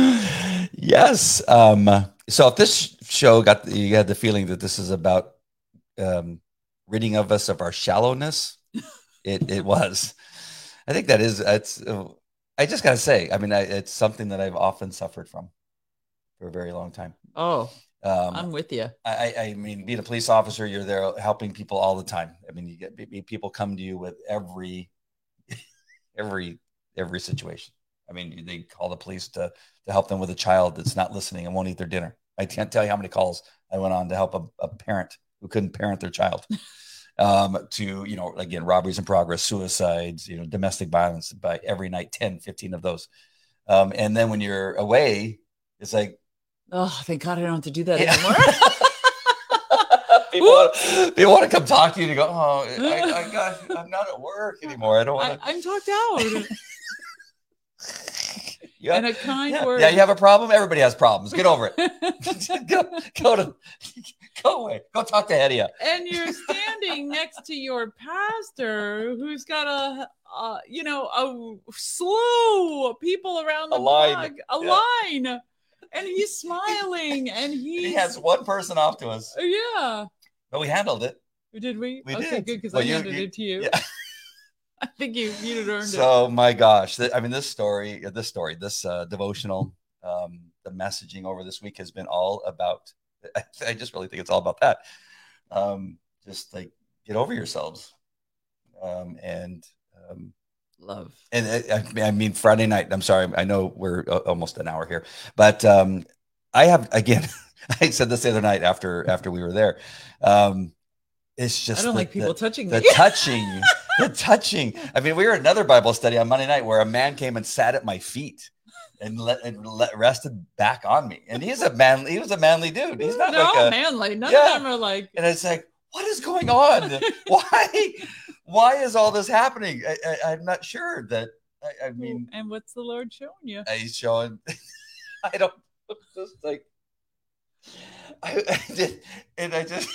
yes. Um, so if this show got you had the feeling that this is about um, ridding of us of our shallowness, [laughs] it it was. I think that is it's. I just gotta say, I mean, I, it's something that I've often suffered from for a very long time. Oh, Um, I'm with you. I, I mean, being a police officer, you're there helping people all the time. I mean, you get people come to you with every, [laughs] every, every situation. I mean, they call the police to to help them with a child that's not listening and won't eat their dinner. I can't tell you how many calls I went on to help a, a parent who couldn't parent their child. [laughs] um, to you know, again, robberies in progress, suicides, you know, domestic violence. By every night, 10, 15 of those. Um, and then when you're away, it's like Oh, thank God I don't have to do that Yeah. anymore. [laughs] people, want, [laughs] people want to come talk to you and you go, oh, I, I got, I'm not at work anymore. I don't want I'm talked out. Yeah, And a kind yeah, word. yeah, you have a problem. Everybody has problems. Get over it. [laughs] [laughs] go, go to, go away. Go talk to Hedia. and you're standing next to your pastor who's got a, uh, you know, a slew of people around the A line. block, a Yeah. line, and he's smiling, and [laughs] he's he has one person off to us, yeah. but we handled it. Did we? We okay, did. good because Well, I you- handed you- it to you. yeah. [laughs] I think you you'd have earned it. So my gosh, I mean, this story, this story, this uh, devotional, um, the messaging over this week has been all about. [laughs] I, I just really think it's all about that. Um, just like get over yourselves, um, and um, Love. and I, I mean- Friday night. I'm sorry, I know we're uh, almost an hour here, but um, I have again. [laughs] I said this the other night after after we were there. Um, it's just I don't the- like people the- touching the me. touching, touching. I mean, we were another Bible study on Monday night where a man came and sat at my feet and let and let, rested back on me. And he's a man. He was a manly dude. He's not They're like all a. manly. None Yeah. of them are like. And it's like, what is going on? [laughs] why? Why is all this happening? I, I, I'm not sure that. I, I mean, and what's the Lord showing you? he's showing. [laughs] I don't. [laughs] Just like. I, I just, and I just.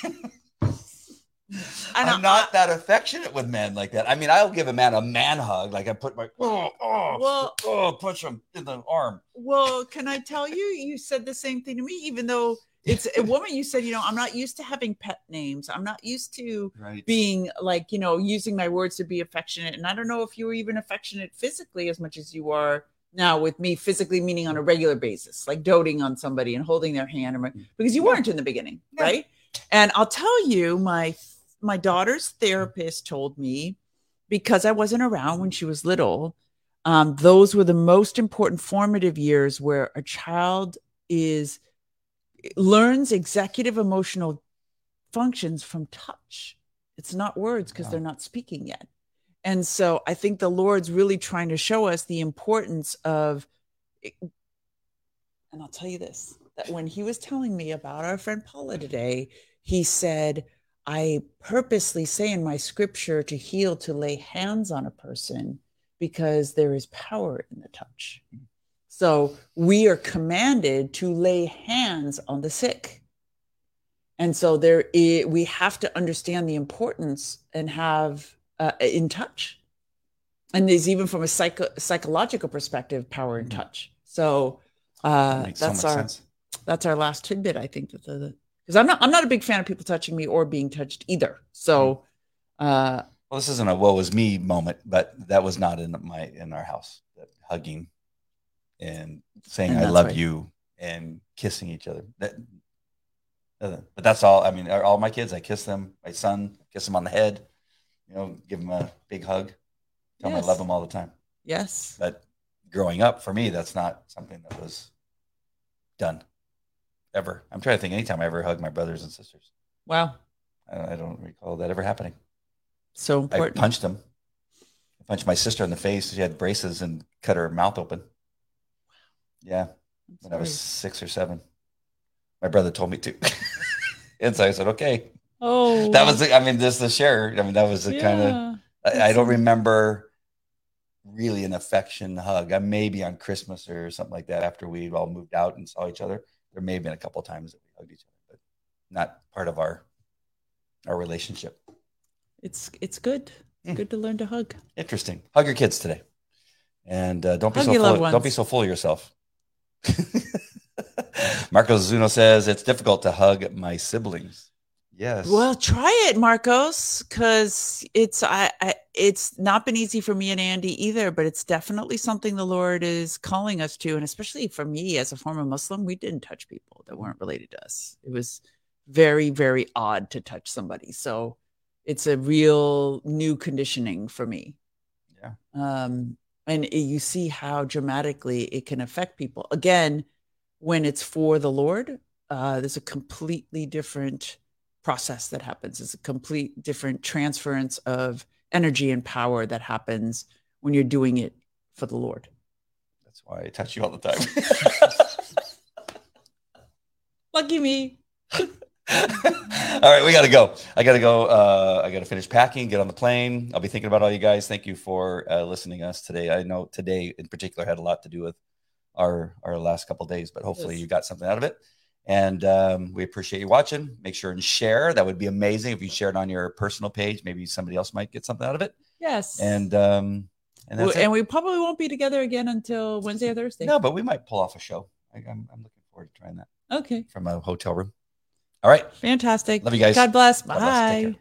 And I'm I- not that affectionate with men like that. I mean, I'll give a man a man hug, like I put my oh oh Well- oh punch him in the arm. Well, can I tell you? You said the same thing to me, even though it's a woman. You said, you know, I'm not used to having pet names. I'm not used to Right. being like, you know, using my words to be affectionate. And I don't know if you were even affectionate physically as much as you are now with me, physically, meaning on a regular basis, like doting on somebody and holding their hand, or- because you weren't in the beginning, Yeah. right? And I'll tell you, my my daughter's therapist told me because I wasn't around when she was little, um, those were the most important formative years where a child is learns executive emotional functions from touch. It's not words because Wow. they're not speaking yet. And so I think the Lord's really trying to show us the importance of and I'll tell you this that when he was telling me about our friend Paula today, he said, I purposely say in my scripture to heal, to lay hands on a person because there is power in the touch. So we are commanded to lay hands on the sick. And so there i- we have to understand the importance and have uh, in touch. And there's even from a psycho- psychological perspective, power in Mhm. touch. So uh, so that's much our sense. that's our last tidbit. I think that the because I'm not I'm not a big fan of people touching me or being touched either. So uh, Well, this isn't a woe is me moment, but that was not in my in our house. That hugging and saying And I love why- you and kissing each other. That, uh, but that's all. I mean, all my kids, I kiss them. My son, kiss him on the head. You know, give him a big hug. Tell him I love him all the time. yes, But growing up, for me, that's not something that was done ever. I'm trying to think anytime I ever hugged my brothers and sisters. wow, I, I don't recall that ever happening. so I punched them. I punched my sister in the face. She had braces and cut her mouth open. Yeah, I'm when I was six or seven. My brother told me to. [laughs] and so I said, okay. Oh, That was, the, I mean, just the share. I mean, that was the kind of. I, I don't remember really an affection hug. I maybe on Christmas or something like that after we all moved out and saw each other. There may have been a couple of times that we hugged each other, but not part of our our relationship. It's it's good. Mm. good to learn to hug. Interesting. Hug your kids today, and uh, don't be Hug so full, don't be so full of yourself. [laughs] Marco Zuno says it's difficult to hug my siblings. Yes. Well, try it, Marcos, because it's I, I it's not been easy for me and Andy either, but it's definitely something the Lord is calling us to, and especially for me as a former Muslim, we didn't touch people that weren't related to us. It was very, very odd to touch somebody. So it's a real new conditioning for me. Yeah. Um, and it- you see how dramatically it can affect people. Again, when it's for the Lord, uh, there's a completely different process that happens. It's a complete different transference of energy and power that happens when you're doing it for the Lord. That's why I touch you all the time. [laughs] Lucky me. [laughs] all right, we got to go. I got to go. Uh, I got to finish packing, get on the plane. I'll be thinking about all you guys. Thank you for uh, listening to us today. I know today in particular had a lot to do with our our last couple days, but hopefully Yes. you got something out of it. And um, we appreciate you watching. Make sure and share. That would be amazing if you shared on your personal page. Maybe somebody else might get something out of it. Yes. And um, and and we probably won't be together again until Wednesday or Thursday. No, but we might pull off a show. I, I'm, I'm looking forward to trying that Okay. from a hotel room. All right. Fantastic. Love you guys. God bless. God Bye.